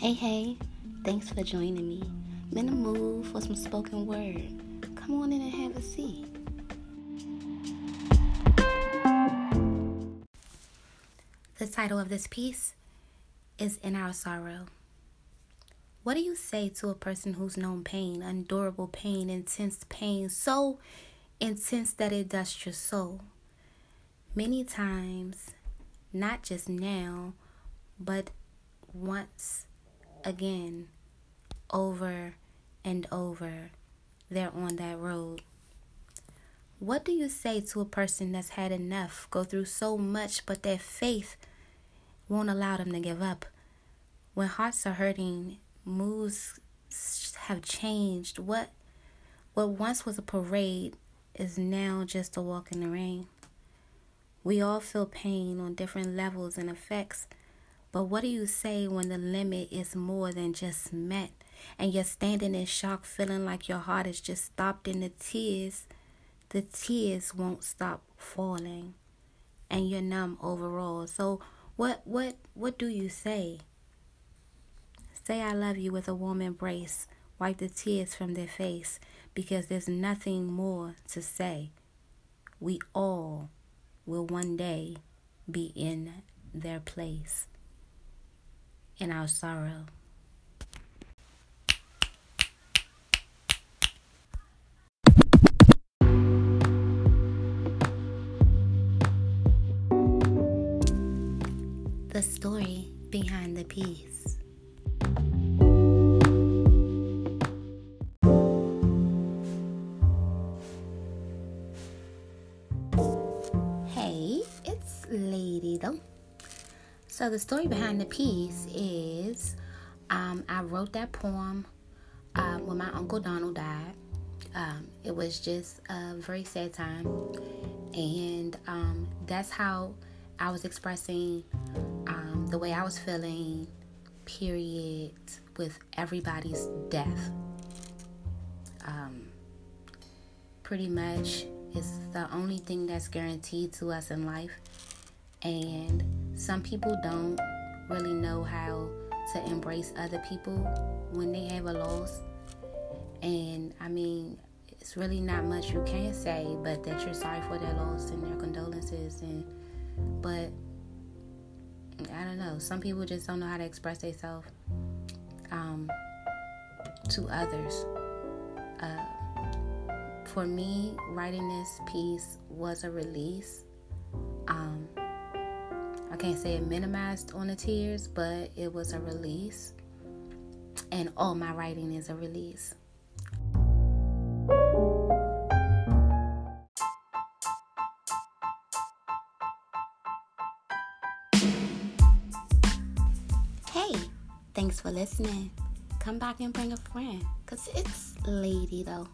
Hey, hey, thanks for joining me. I'm in the mood for some spoken word. Come on in and have a seat. The title of this piece is In Our Sorrow. What do you say to a person who's known pain, unendurable pain, intense pain, so intense that it dusts your soul? Many times, not just now, but once again, over and over, they're on that road. What do you say to a person that's had enough, go through so much, but their faith won't allow them to give up? When hearts are hurting, moods have changed. What what once was a parade is now just a walk in the rain. We all feel pain on different levels and effects. But what do you say when the limit is more than just met and you're standing in shock, feeling like your heart is just stopped in the tears? The tears won't stop falling and you're numb overall. So what what what do you say? Say I love you with a warm embrace. Wipe the tears from their face because there's nothing more to say. We all will one day be in their place in our sorrow. The story behind the piece. Hey, it's Lady though. So the story behind the piece is um, I wrote that poem uh, when my uncle Donald died. Um, it was just a very sad time, and um, that's how I was expressing um, the way I was feeling. Period. With everybody's death, um, pretty much it's the only thing that's guaranteed to us in life, and some people don't really know how to embrace other people when they have a loss. And I mean, it's really not much you can say, but that you're sorry for their loss and their condolences. And but I don't know. Some people just don't know how to express themselves um, to others. Uh, for me, writing this piece was a release. I can't say it minimized on the tears, but it was a release. And all my writing is a release. Hey, thanks for listening. Come back and bring a friend, because it's lady though.